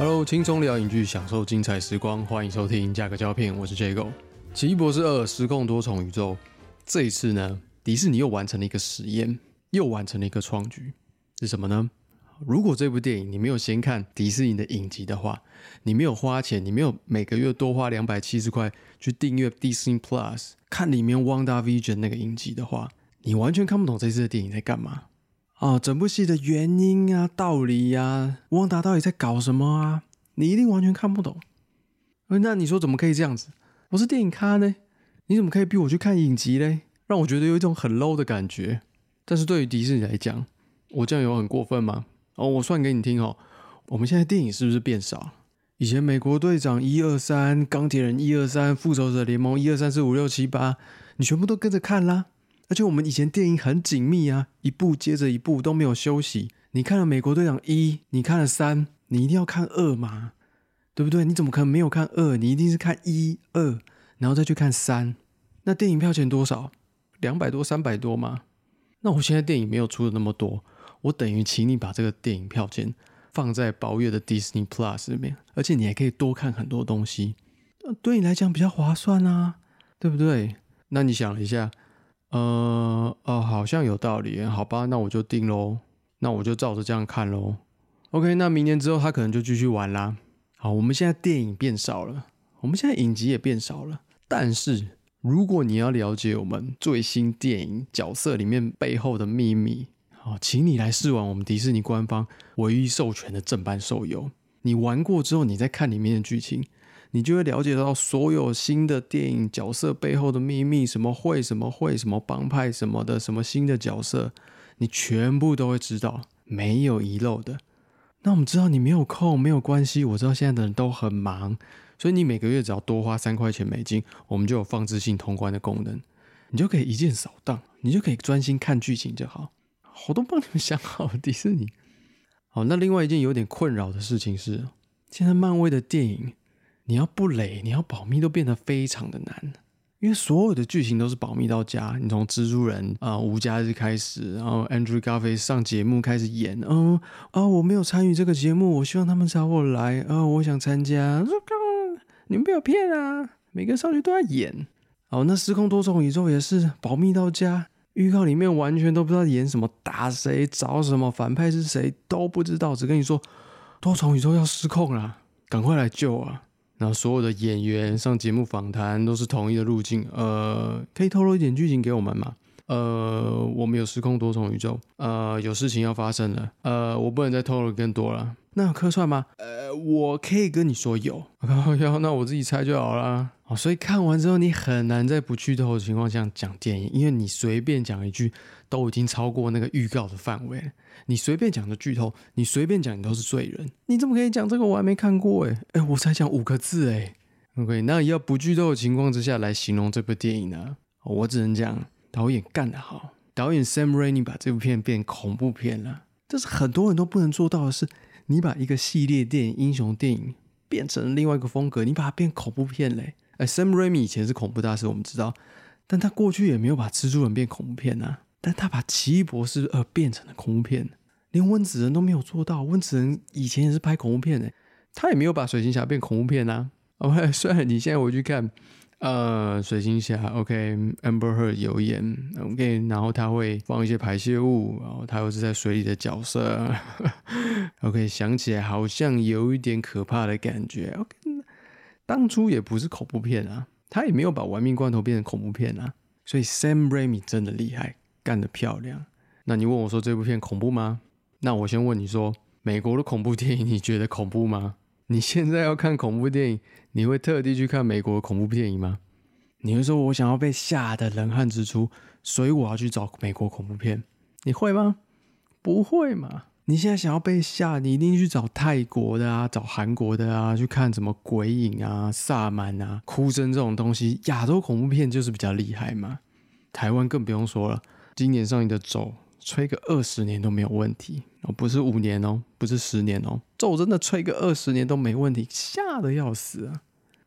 Hello，轻松聊影剧，享受精彩时光，欢迎收听价格胶片，我是 Jago。奇异博士二：失控多重宇宙，这一次呢，迪士尼又完成了一个实验，又完成了一个创举，是什么呢？如果这部电影你没有先看迪士尼的影集的话，你没有花钱，你没有每个月多花两百七十块去订阅 Disney Plus 看里面 Wanda Vision 那个影集的话，你完全看不懂这次的电影在干嘛啊！整部戏的原因啊、道理呀，旺达到底在搞什么啊？你一定完全看不懂。那你说怎么可以这样子？我是电影咖呢，你怎么可以逼我去看影集嘞？让我觉得有一种很 low 的感觉。但是对于迪士尼来讲，我这样有很过分吗？哦，我算给你听哦。我们现在电影是不是变少？以前美国队长一二三，钢铁人一二三，复仇者联盟一二三四五六七八，你全部都跟着看啦。而且我们以前电影很紧密啊，一部接着一部都没有休息。你看了美国队长一，你看了三，你一定要看二嘛，对不对？你怎么可能没有看二？你一定是看一二，然后再去看三。那电影票钱多少？两百多、三百多吗？那我现在电影没有出的那么多。我等于请你把这个电影票钱放在包月的 Disney Plus 里面，而且你还可以多看很多东西，对你来讲比较划算啊，对不对？那你想一下，呃，哦，好像有道理，好吧，那我就定喽，那我就照着这样看喽。OK，那明年之后他可能就继续玩啦。好，我们现在电影变少了，我们现在影集也变少了，但是如果你要了解我们最新电影角色里面背后的秘密。好，请你来试玩我们迪士尼官方唯一授权的正版手游。你玩过之后，你再看里面的剧情，你就会了解到所有新的电影角色背后的秘密，什么会、什么会、什么帮派、什么的，什么新的角色，你全部都会知道，没有遗漏的。那我们知道你没有空，没有关系。我知道现在的人都很忙，所以你每个月只要多花三块钱美金，我们就有放置性通关的功能，你就可以一键扫荡，你就可以专心看剧情就好。我都帮你们想好了，迪士尼。好，那另外一件有点困扰的事情是，现在漫威的电影，你要不雷，你要保密，都变得非常的难。因为所有的剧情都是保密到家。你从蜘蛛人啊无家日开始，然后 Andrew Garfield 上节目开始演，嗯啊，我没有参与这个节目，我希望他们找我来，啊，我想参加。你们被我骗啊！每个少女都在演。哦，那时空多重宇宙也是保密到家。预告里面完全都不知道演什么，打谁，找什么反派是谁都不知道，只跟你说多重宇宙要失控了，赶快来救啊！然后所有的演员上节目访谈都是统一的路径，呃，可以透露一点剧情给我们吗？呃，我们有时空多重宇宙，呃，有事情要发生了，呃，我不能再透露更多了。那有客串吗？呃，我可以跟你说有，要那我自己猜就好了。哦，所以看完之后你很难在不剧透的情况下讲电影，因为你随便讲一句都已经超过那个预告的范围。你随便讲的剧透，你随便讲你都是罪人。你怎么可以讲这个？我还没看过哎哎，我才讲五个字哎。OK，那要不剧透的情况之下来形容这部电影呢？我只能讲导演干得好，导演 Sam Raimi 把这部片变恐怖片了，这是很多人都不能做到的事。你把一个系列电影、英雄电影变成另外一个风格，你把它变恐怖片嘞？哎，Sam Raimi 以前是恐怖大师，我们知道，但他过去也没有把蜘蛛人变恐怖片啊，但他把奇异博士二变成了恐怖片，连温子仁都没有做到。温子仁以前也是拍恐怖片的，他也没有把水行侠变恐怖片啊。OK，虽然你现在回去看。呃，水晶侠，OK，Amber Heard 有演，OK，然后他会放一些排泄物，然后他又是在水里的角色，OK，想起来好像有一点可怕的感觉，OK，当初也不是恐怖片啊，他也没有把玩命罐头变成恐怖片啊，所以 Sam Raimi 真的厉害，干得漂亮。那你问我说这部片恐怖吗？那我先问你说，美国的恐怖电影你觉得恐怖吗？你现在要看恐怖电影，你会特地去看美国恐怖电影吗？你会说我想要被吓得冷汗直出，所以我要去找美国恐怖片？你会吗？不会嘛？你现在想要被吓，你一定去找泰国的啊，找韩国的啊，去看什么鬼影啊、萨满啊、哭声这种东西。亚洲恐怖片就是比较厉害嘛。台湾更不用说了，今年上映的《咒》。吹个二十年都没有问题哦，不是五年哦，不是十年哦，咒真的吹个二十年都没问题，吓得要死啊！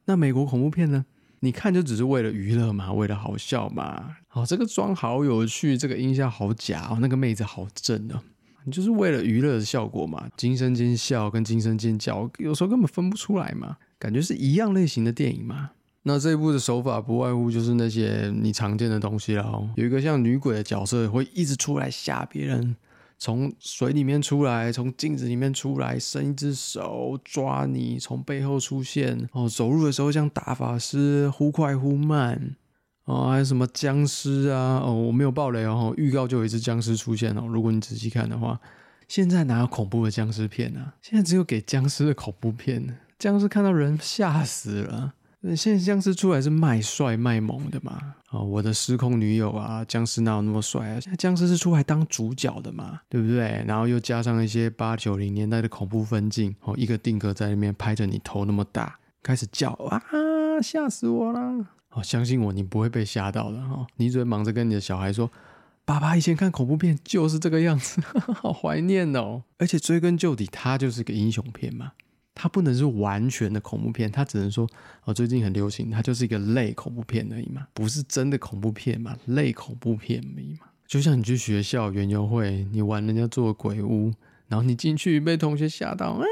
那美国恐怖片呢？你看就只是为了娱乐嘛，为了好笑嘛。好，这个妆好有趣，这个音效好假哦，那个妹子好正哦，你就是为了娱乐的效果嘛，惊声尖笑跟惊声尖叫，有时候根本分不出来嘛，感觉是一样类型的电影嘛。那这一部的手法不外乎就是那些你常见的东西了哦，有一个像女鬼的角色会一直出来吓别人，从水里面出来，从镜子里面出来，伸一只手抓你，从背后出现。哦，走路的时候像打法师，忽快忽慢。哦，还有什么僵尸啊哦，我没有爆雷哦，预告就有一只僵尸出现哦，如果你仔细看的话，现在哪有恐怖的僵尸片啊？现在只有给僵尸的恐怖片，僵尸看到人吓死了。现在僵尸出来是卖帅卖萌的嘛？哦，我的失控女友啊，僵尸哪有那么帅啊？现在僵尸是出来当主角的嘛，对不对？然后又加上一些八九零年代的恐怖分镜，哦，一个定格在那边拍着你头那么大，开始叫啊，吓死我了！哦，相信我，你不会被吓到的哈，你只会忙着跟你的小孩说，爸爸以前看恐怖片就是这个样子，好怀念哦。而且追根究底，它就是个英雄片嘛。它不能是完全的恐怖片，它只能说哦，最近很流行，它就是一个类恐怖片而已嘛，不是真的恐怖片嘛，类恐怖片而已嘛。就像你去学校园游会，你玩人家做鬼屋，然后你进去被同学吓到，啊，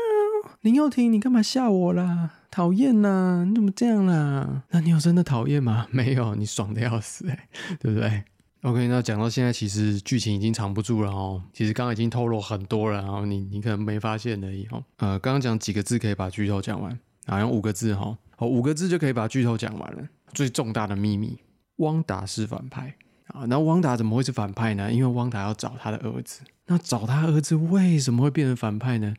林又廷，你干嘛吓我啦？讨厌呐，你怎么这样啦？那你有真的讨厌吗？没有，你爽的要死哎，对不对？OK，那讲到现在，其实剧情已经藏不住了哦。其实刚刚已经透露很多了，然后你你可能没发现而已哦。呃，刚刚讲几个字可以把剧透讲完，啊，用五个字哈，哦，五个字就可以把剧透讲完了。最重大的秘密，汪达是反派啊。那汪达怎么会是反派呢？因为汪达要找他的儿子。那找他儿子为什么会变成反派呢？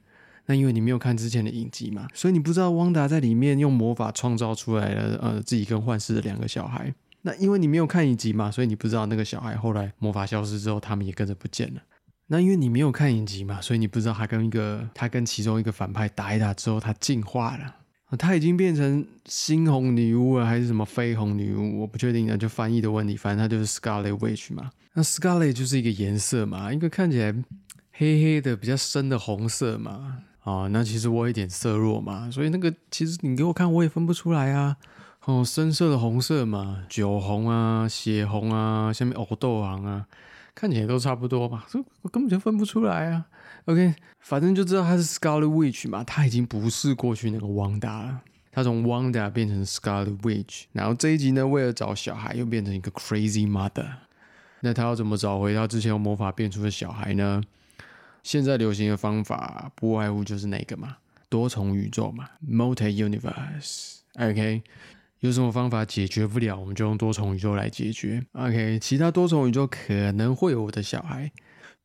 那因为你没有看之前的影集嘛，所以你不知道汪达在里面用魔法创造出来了呃自己跟幻视的两个小孩。那因为你没有看影集嘛，所以你不知道那个小孩后来魔法消失之后，他们也跟着不见了。那因为你没有看影集嘛，所以你不知道他跟一个他跟其中一个反派打一打之后，他进化了，他已经变成猩红女巫了，还是什么绯红女巫？我不确定，那就翻译的问题。反正他就是 Scarlet Witch 嘛。那 Scarlet 就是一个颜色嘛，一个看起来黑黑的、比较深的红色嘛。啊，那其实我有点色弱嘛，所以那个其实你给我看，我也分不出来啊。哦，深色的红色嘛，酒红啊，血红啊，下面藕豆黄啊，看起来都差不多吧？这我根本就分不出来啊。OK，反正就知道他是 Scarlet Witch 嘛，他已经不是过去那个 Wanda 了，他从 Wanda 变成 Scarlet Witch，然后这一集呢，为了找小孩，又变成一个 Crazy Mother。那他要怎么找回他之前用魔法变出的小孩呢？现在流行的方法不外乎就是那个嘛，多重宇宙嘛，Multi Universe。OK。有什么方法解决不了，我们就用多重宇宙来解决。OK，其他多重宇宙可能会有我的小孩，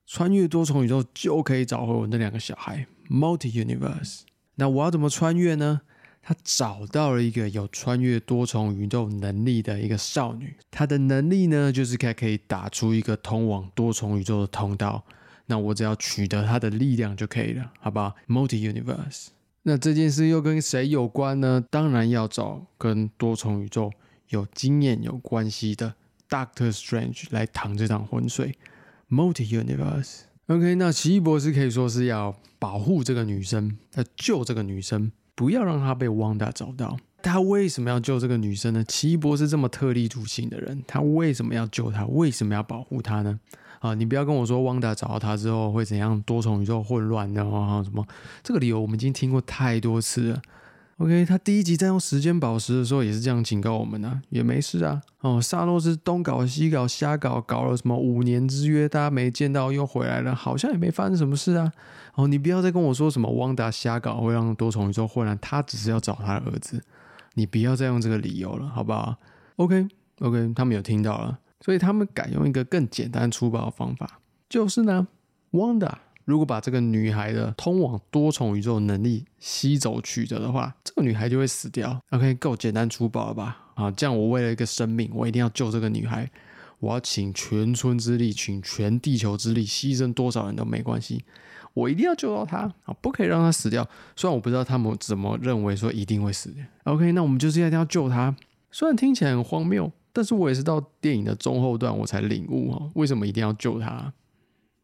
穿越多重宇宙就可以找回我那两个小孩。Multi Universe，那我要怎么穿越呢？他找到了一个有穿越多重宇宙能力的一个少女，她的能力呢，就是可可以打出一个通往多重宇宙的通道。那我只要取得她的力量就可以了，好不好？Multi Universe。那这件事又跟谁有关呢？当然要找跟多重宇宙有经验有关系的 Doctor Strange 来淌这场浑水。Multi Universe。OK，那奇异博士可以说是要保护这个女生，要救这个女生，不要让她被汪达找到。他为什么要救这个女生呢？奇异博士这么特立独行的人，他为什么要救她？为什么要保护她呢？啊，你不要跟我说汪达找到他之后会怎样，多重宇宙混乱的啊什么？这个理由我们已经听过太多次了。OK，他第一集在用时间宝石的时候也是这样警告我们的，也没事啊。哦，萨诺斯东搞西搞瞎搞，搞了什么五年之约，大家没见到又回来了，好像也没发生什么事啊。哦，你不要再跟我说什么汪达瞎搞会让多重宇宙混乱，他只是要找他的儿子，你不要再用这个理由了，好不好？OK，OK，他们有听到了。所以他们改用一个更简单粗暴的方法，就是呢，Wanda 如果把这个女孩的通往多重宇宙能力吸走取得的话，这个女孩就会死掉。OK，够简单粗暴了吧？啊，这样我为了一个生命，我一定要救这个女孩，我要请全村之力，请全地球之力，牺牲多少人都没关系，我一定要救到她啊，不可以让她死掉。虽然我不知道他们怎么认为说一定会死。OK，那我们就是一定要救她。虽然听起来很荒谬。但是我也是到电影的中后段我才领悟哦，为什么一定要救她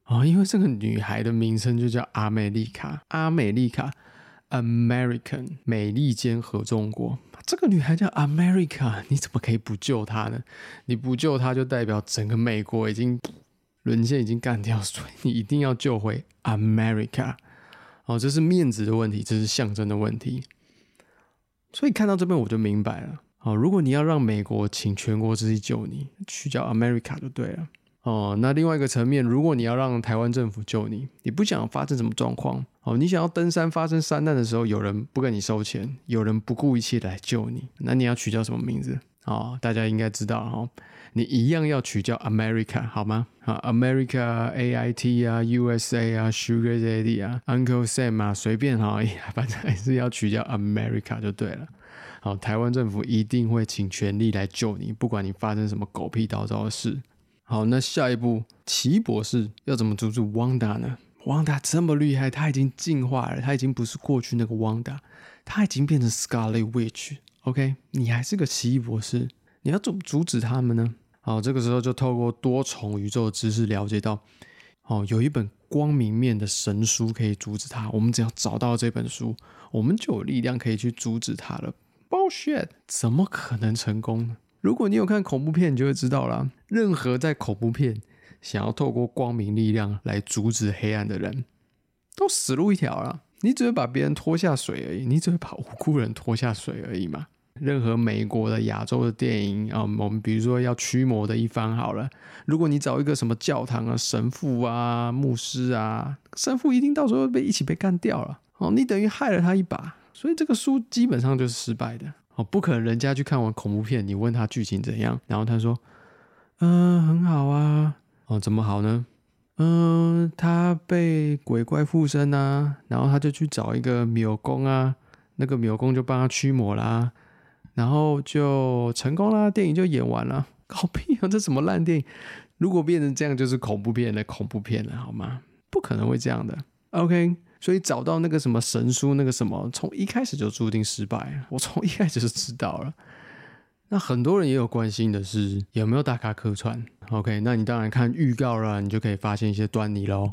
啊？因为这个女孩的名称就叫阿美丽卡，阿美丽卡，American，美利坚合众国。这个女孩叫 America，你怎么可以不救她呢？你不救她，就代表整个美国已经沦陷已经干掉，所以你一定要救回 America。哦，这是面子的问题，这是象征的问题。所以看到这边我就明白了。哦，如果你要让美国请全国之力救你，取叫 America 就对了。哦，那另外一个层面，如果你要让台湾政府救你，你不想发生什么状况，哦，你想要登山发生山难的时候，有人不跟你收钱，有人不顾一切来救你，那你要取叫什么名字？哦，大家应该知道哈，你一样要取叫 America 好吗？啊，America A I T 啊，USA 啊，Sugar Daddy 啊，Uncle Sam 啊，随便哈，反正还是要取叫 America 就对了。好，台湾政府一定会请全力来救你，不管你发生什么狗屁倒灶的事。好，那下一步，奇异博士要怎么阻止汪达呢？汪达这么厉害，他已经进化了，他已经不是过去那个汪达，他已经变成 Scarlet Witch。OK，你还是个奇异博士，你要怎么阻止他们呢？好，这个时候就透过多重宇宙的知识了解到，哦，有一本光明面的神书可以阻止他。我们只要找到这本书，我们就有力量可以去阻止他了。Bullshit，怎么可能成功呢？如果你有看恐怖片，你就会知道了。任何在恐怖片想要透过光明力量来阻止黑暗的人，都死路一条了。你只会把别人拖下水而已，你只会把无辜人拖下水而已嘛。任何美国的、亚洲的电影啊，我们比如说要驱魔的一方好了，如果你找一个什么教堂啊、神父啊、牧师啊，神父一定到时候被一起被干掉了。哦，你等于害了他一把，所以这个书基本上就是失败的。哦，不可能，人家去看完恐怖片，你问他剧情怎样，然后他说，嗯，很好啊。哦，怎么好呢？嗯，他被鬼怪附身啊，然后他就去找一个庙公啊，那个庙公就帮他驱魔啦，然后就成功啦，电影就演完了。搞屁啊，这什么烂电影？如果变成这样，就是恐怖片的恐怖片了，好吗？不可能会这样的。OK。所以找到那个什么神书，那个什么，从一开始就注定失败。我从一开始就知道了。那很多人也有关心的是有没有大咖客串。OK，那你当然看预告了，你就可以发现一些端倪喽，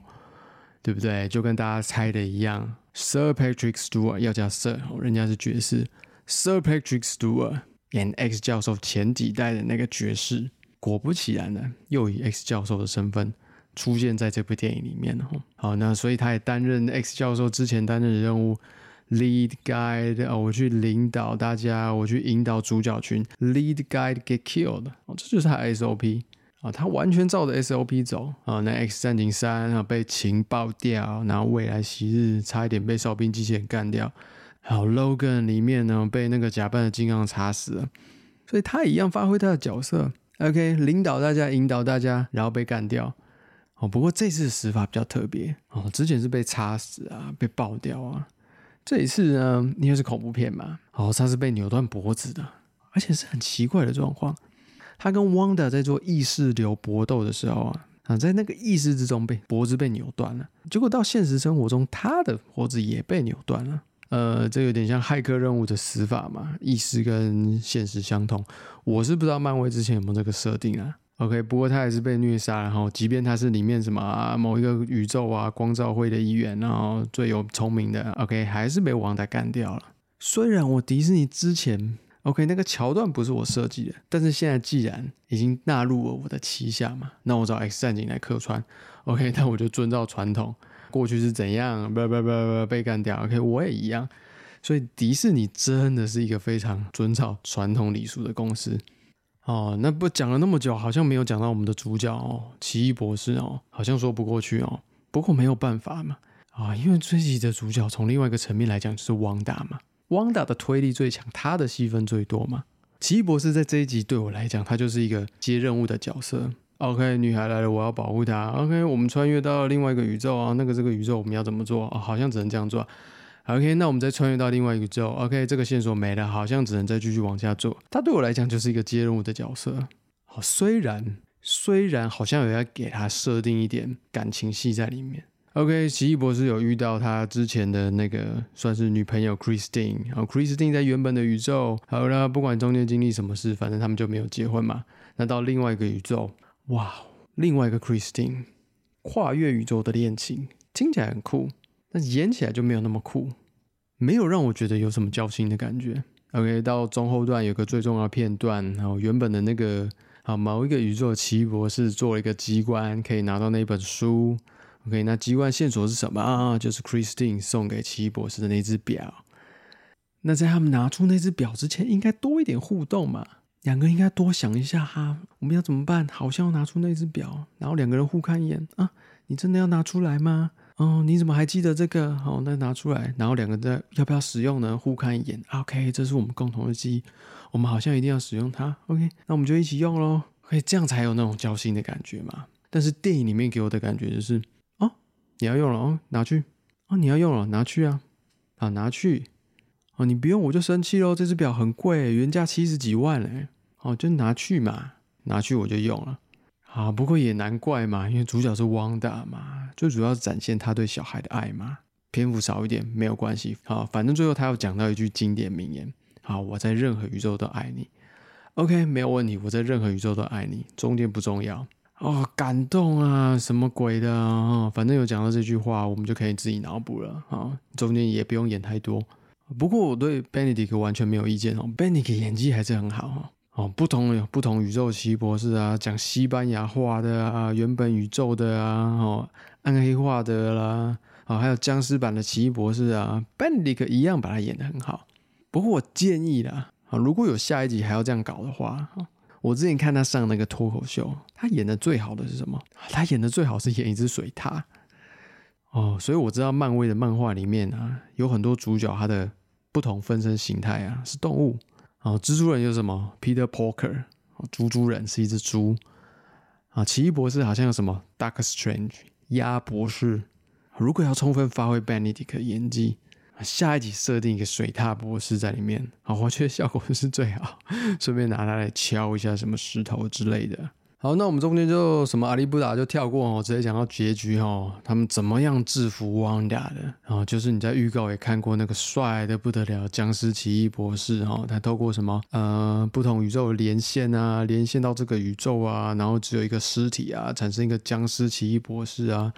对不对？就跟大家猜的一样，Sir Patrick Stewart 要加 Sir，人家是爵士，Sir Patrick Stewart 演 X 教授前几代的那个爵士，果不其然呢，又以 X 教授的身份。出现在这部电影里面哦，好，那所以他也担任 X 教授之前担任的任务，lead guide 哦，我去领导大家，我去引导主角群，lead guide get killed 哦，这就是他 SOP 啊，他完全照着 SOP 走啊。那 X 战警三啊被情报掉，然后未来昔日差一点被哨兵机器人干掉，好 Logan 里面呢被那个假扮的金刚插死了，所以他一样发挥他的角色，OK，领导大家，引导大家，然后被干掉。哦，不过这次死法比较特别哦，之前是被插死啊，被爆掉啊，这一次呢，因为是恐怖片嘛，哦，他是被扭断脖子的，而且是很奇怪的状况。他跟汪达在做意识流搏斗的时候啊，啊，在那个意识之中被脖子被扭断了，结果到现实生活中，他的脖子也被扭断了。呃，这有点像骇客任务的死法嘛，意识跟现实相同。我是不知道漫威之前有没有这个设定啊。OK，不过他还是被虐杀，然后即便他是里面什么某一个宇宙啊光照会的一员，然后最有聪明的，OK，还是被王达干掉了。虽然我迪士尼之前 OK 那个桥段不是我设计的，但是现在既然已经纳入了我的旗下嘛，那我找 X 战警来客串，OK，那我就遵照传统，过去是怎样，不不不不被干掉，OK，我也一样。所以迪士尼真的是一个非常遵照传统礼数的公司。哦，那不讲了那么久，好像没有讲到我们的主角哦，奇异博士哦，好像说不过去哦。不过没有办法嘛，啊，因为这集的主角从另外一个层面来讲就是汪达嘛，汪达的推力最强，他的戏份最多嘛。奇异博士在这一集对我来讲，他就是一个接任务的角色。OK，女孩来了，我要保护她。OK，我们穿越到另外一个宇宙啊，那个这个宇宙我们要怎么做啊？好像只能这样做。OK，那我们再穿越到另外一个宇宙。OK，这个线索没了，好像只能再继续往下做。他对我来讲就是一个接任务的角色。好，虽然虽然好像有要给他设定一点感情戏在里面。OK，奇异博士有遇到他之前的那个算是女朋友 Christine。然后 Christine 在原本的宇宙，好了，不管中间经历什么事，反正他们就没有结婚嘛。那到另外一个宇宙，哇，另外一个 Christine，跨越宇宙的恋情，听起来很酷，但演起来就没有那么酷。没有让我觉得有什么交心的感觉。OK，到中后段有个最重要的片段，然后原本的那个好，某一个宇宙奇异博士做了一个机关，可以拿到那本书。OK，那机关线索是什么啊？就是 Christine 送给奇异博士的那只表。那在他们拿出那只表之前，应该多一点互动嘛？两个应该多想一下哈，我们要怎么办？好像要拿出那只表，然后两个人互看一眼啊，你真的要拿出来吗？哦，你怎么还记得这个？好，那拿出来，然后两个人要不要使用呢？互看一眼，OK，这是我们共同的记忆，我们好像一定要使用它。OK，那我们就一起用喽。可以这样才有那种交心的感觉嘛？但是电影里面给我的感觉就是，哦，你要用了哦，拿去，哦，你要用了，拿去啊，啊，拿去，哦，你不用我就生气喽，这只表很贵，原价七十几万嘞，哦，就拿去嘛，拿去我就用了，啊，不过也难怪嘛，因为主角是汪大嘛，最主要是展现他对小孩的爱嘛，篇幅少一点没有关系，好，反正最后他要讲到一句经典名言，好，我在任何宇宙都爱你。OK，没有问题。我在任何宇宙都爱你，中间不重要哦。感动啊，什么鬼的啊？反正有讲到这句话，我们就可以自己脑补了啊。中间也不用演太多。不过我对 Benedict 完全没有意见哦，Benedict 演技还是很好哈。哦，哦不同有不同宇宙奇异博士啊，讲西班牙话的啊，原本宇宙的啊，哦，暗黑化的啦，哦，还有僵尸版的奇异博士啊 b e n d i c 一样把他演的很好。不过我建议啦。啊，如果有下一集还要这样搞的话，我之前看他上那个脱口秀，他演的最好的是什么？他演的最好是演一只水獭。哦，所以我知道漫威的漫画里面啊，有很多主角他的不同分身形态啊是动物。啊，蜘蛛人有什么？Peter Parker，猪猪人是一只猪。啊，奇异博士好像有什么，Duck Strange，鸭博士。如果要充分发挥 Benedict 的演技。下一集设定一个水獭博士在里面，啊，我觉得效果是最好。顺便拿它来敲一下什么石头之类的。好，那我们中间就什么阿里布达就跳过哦，直接讲到结局哦。他们怎么样制服汪达的？哦，就是你在预告也看过那个帅的不得了僵尸奇异博士哈，他透过什么呃不同宇宙连线啊，连线到这个宇宙啊，然后只有一个尸体啊，产生一个僵尸奇异博士啊。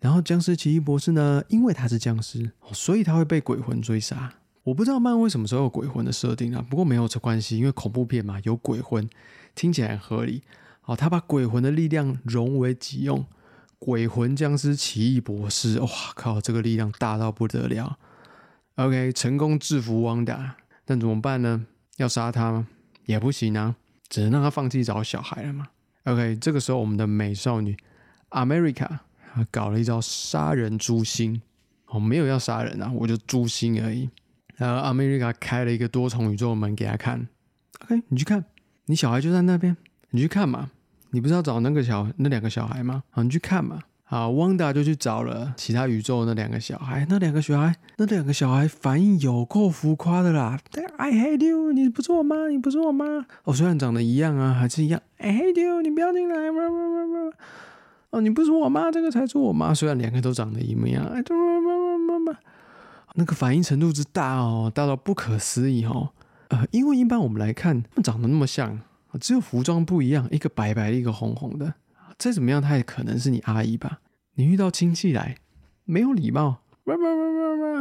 然后僵尸奇异博士呢？因为他是僵尸，所以他会被鬼魂追杀。我不知道漫威什么时候有鬼魂的设定啊，不过没有这关系，因为恐怖片嘛，有鬼魂听起来合理。哦，他把鬼魂的力量融为己用，鬼魂僵尸奇异博士，哇靠，这个力量大到不得了。OK，成功制服汪达，但怎么办呢？要杀他吗？也不行啊，只能让他放弃找小孩了嘛。OK，这个时候我们的美少女 America。他搞了一招杀人诛心，哦，没有要杀人啊，我就诛心而已。然后 America 开了一个多重宇宙门给他看，OK，你去看，你小孩就在那边，你去看嘛。你不是要找那个小那两个小孩吗？好，你去看嘛。好，汪达就去找了其他宇宙那两个小孩，那两个小孩，那两个小孩反应有够浮夸的啦。I hate you，你不是我妈，你不是我妈。哦，虽然长得一样啊，还是一样。I hate you，你不要进来。哦，你不是我妈，这个才是我妈。虽然两个都长得一模一样，哎，那个反应程度之大哦，大到不可思议哦。呃，因为一般我们来看，他们长得那么像，只有服装不一样，一个白白的，一个红红的。再怎么样，她也可能是你阿姨吧？你遇到亲戚来，没有礼貌。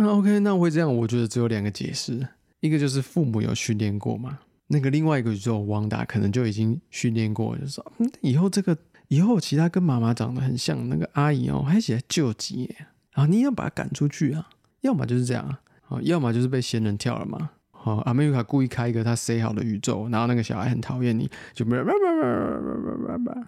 OK，那会这样？我觉得只有两个解释，一个就是父母有训练过嘛。那个另外一个宇宙汪达可能就已经训练过，就说嗯以后这个。以后其他跟妈妈长得很像那个阿姨哦，还起来救急，然后你要把他赶出去啊，要么就是这样啊，要么就是被仙人跳了嘛。好，阿美卡故意开一个他塞好的宇宙，然后那个小孩很讨厌你，就叭叭叭叭叭叭叭。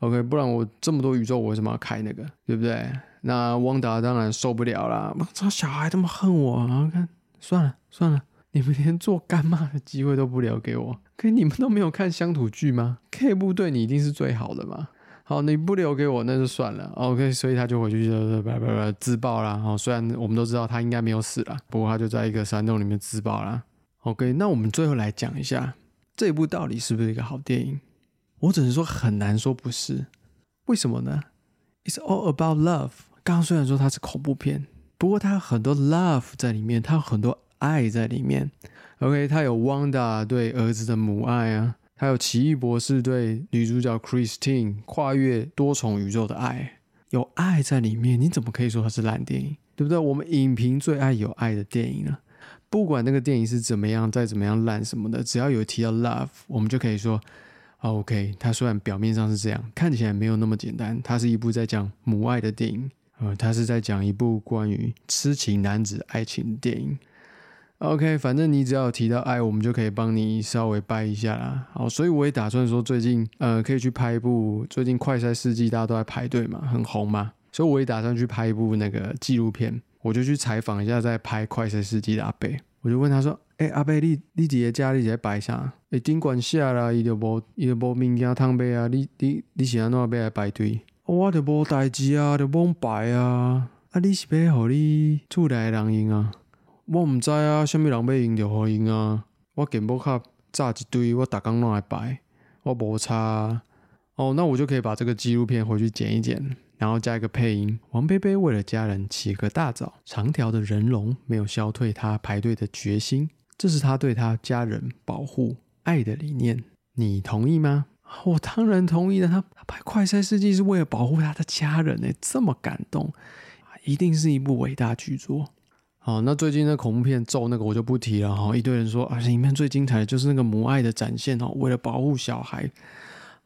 OK，不然我这么多宇宙，我为什么要开那个？对不对？那汪达当然受不了啦，这小孩这么恨我，然后看算了算了，你们连做干妈的机会都不留给我，可你们都没有看乡土剧吗？K 部对你一定是最好的嘛。好，你不留给我那就算了，OK，所以他就回去就叭叭叭自爆了。哦，虽然我们都知道他应该没有死了，不过他就在一个山洞里面自爆了。OK，那我们最后来讲一下这一部到底是不是一个好电影？我只能说很难说不是，为什么呢？It's all about love。刚刚虽然说它是恐怖片，不过它有很多 love 在里面，它有很多爱在里面。OK，它有 Wanda 对儿子的母爱啊。还有奇异博士对女主角 Christine 跨越多重宇宙的爱，有爱在里面，你怎么可以说它是烂电影？对不对？我们影评最爱有爱的电影了，不管那个电影是怎么样，再怎么样烂什么的，只要有提到 love，我们就可以说，OK，它虽然表面上是这样，看起来没有那么简单。它是一部在讲母爱的电影，呃，它是在讲一部关于痴情男子爱情的电影。OK，反正你只要提到爱，我们就可以帮你稍微掰一下啦。好，所以我也打算说，最近呃，可以去拍一部。最近快赛世纪大家都在排队嘛，很红嘛，所以我也打算去拍一部那个纪录片。我就去采访一下在拍快车司机的阿贝，我就问他说：“哎，阿贝，你你伫个家里在摆啥？哎，顶管下啦，伊就无伊就无物件通买啊，你你你是安怎要来排队？我就无代志啊，就无摆啊。啊，你是要互你厝内人用啊？”我毋知啊，虾米人要用就互用啊！我健保卡炸一堆，我逐工拢来摆，我无差。哦，那我就可以把这个纪录片回去剪一剪，然后加一个配音。王贝贝为了家人起个大早，长条的人龙没有消退他排队的决心，这是他对他家人保护爱的理念。你同意吗？我当然同意了。他拍快赛世纪是为了保护他的家人呢，这么感动，一定是一部伟大巨作。好，那最近的恐怖片咒那个我就不提了哈，一堆人说啊，里面最精彩的就是那个母爱的展现哦，为了保护小孩。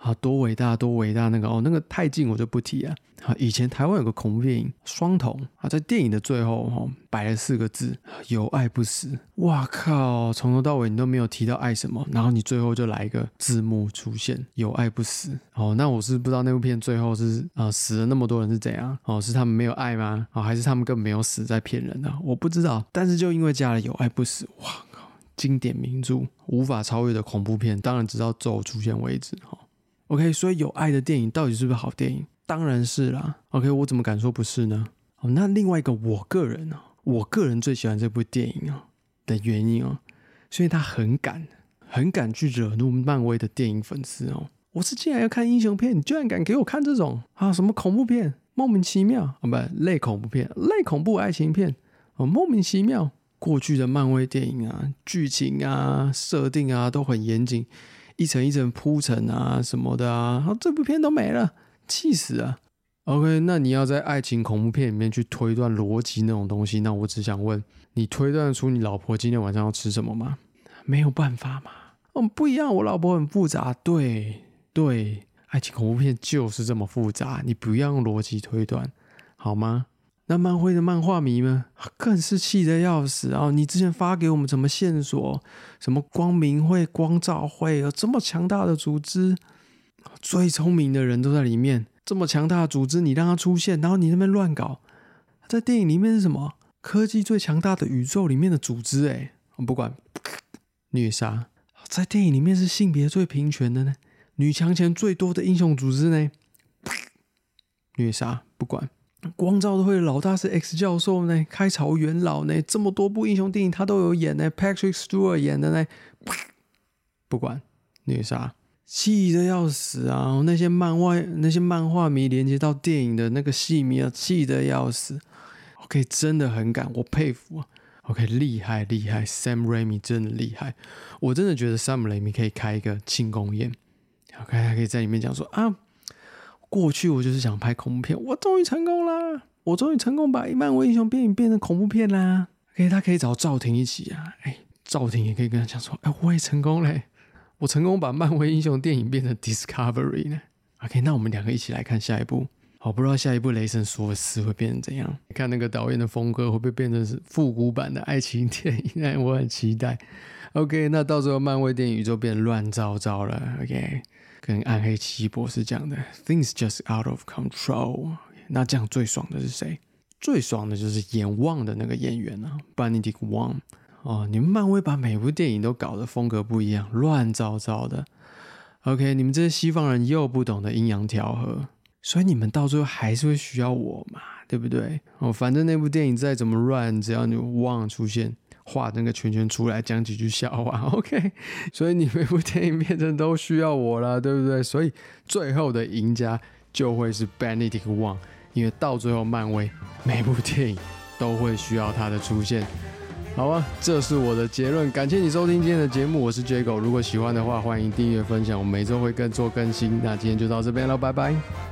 啊，多伟大，多伟大！那个哦，那个太近我就不提了。啊，以前台湾有个恐怖电影《双瞳》啊，在电影的最后哈摆了四个字：有爱不死。哇靠，从头到尾你都没有提到爱什么，然后你最后就来一个字幕出现：有爱不死。哦，那我是不知道那部片最后是啊死了那么多人是怎样？哦，是他们没有爱吗？哦，还是他们根本没有死在骗人呢？我不知道。但是就因为加了有爱不死，哇靠，经典名著，无法超越的恐怖片，当然直到咒出现为止哈。OK，所以有爱的电影到底是不是好电影？当然是啦。OK，我怎么敢说不是呢？哦，那另外一个我个人呢，我个人最喜欢这部电影啊的原因哦，所以他很敢，很敢去惹怒漫威的电影粉丝哦。我是既然要看英雄片，你居然敢给我看这种啊什么恐怖片，莫名其妙啊，不类恐怖片，类恐怖爱情片哦，莫名其妙。过去的漫威电影啊，剧情啊，设定啊都很严谨。一层一层铺陈啊什么的啊，然后这部片都没了，气死啊！OK，那你要在爱情恐怖片里面去推断逻辑那种东西，那我只想问你，推断出你老婆今天晚上要吃什么吗？没有办法嘛。哦，不一样，我老婆很复杂。对对，爱情恐怖片就是这么复杂，你不要用逻辑推断，好吗？那漫会的漫画迷们更是气得要死啊！你之前发给我们什么线索？什么光明会、光照会有这么强大的组织，最聪明的人都在里面。这么强大的组织，你让他出现，然后你那边乱搞，在电影里面是什么？科技最强大的宇宙里面的组织？哎，我不管，虐杀。在电影里面是性别最平权的呢，女强权最多的英雄组织呢？虐杀，不管。光照会的老大是 X 教授呢，开朝元老呢，这么多部英雄电影他都有演呢，Patrick Stewart 演的呢，不管虐杀，气得要死啊！那些漫画那些漫画迷连接到电影的那个戏迷啊，气得要死。OK，真的很敢，我佩服啊。OK，厉害厉害，Sam Raimi 真的厉害，我真的觉得 Sam Raimi 可以开一个庆功宴，OK，他可以在里面讲说啊。过去我就是想拍恐怖片，我终于成功啦！我终于成功把漫威英雄电影变成恐怖片啦！OK，他可以找赵婷一起啊，哎，赵婷也可以跟他讲说，哎，我也成功嘞，我成功把漫威英雄电影变成 Discovery 呢。OK，那我们两个一起来看下一部。好，不知道下一部雷神索尔斯会变成怎样？看那个导演的风格会不会变成是复古版的爱情电影？哎，我很期待。OK，那到时候漫威电影宇宙变乱糟糟了。OK。跟暗黑奇异博士讲的，things just out of control。那这样最爽的是谁？最爽的就是演旺的那个演员啊，Benedict Wong。哦，你们漫威把每部电影都搞得风格不一样，乱糟糟的。OK，你们这些西方人又不懂得阴阳调和，所以你们到最后还是会需要我嘛，对不对？哦，反正那部电影再怎么乱，只要你旺出现。画那个圈圈出来，讲几句笑话，OK。所以你每部电影变成都需要我了，对不对？所以最后的赢家就会是 Benedict Wong，因为到最后漫威每部电影都会需要他的出现。好啊，这是我的结论。感谢你收听今天的节目，我是 J 狗。如果喜欢的话，欢迎订阅分享，我每周会更做更新。那今天就到这边了，拜拜。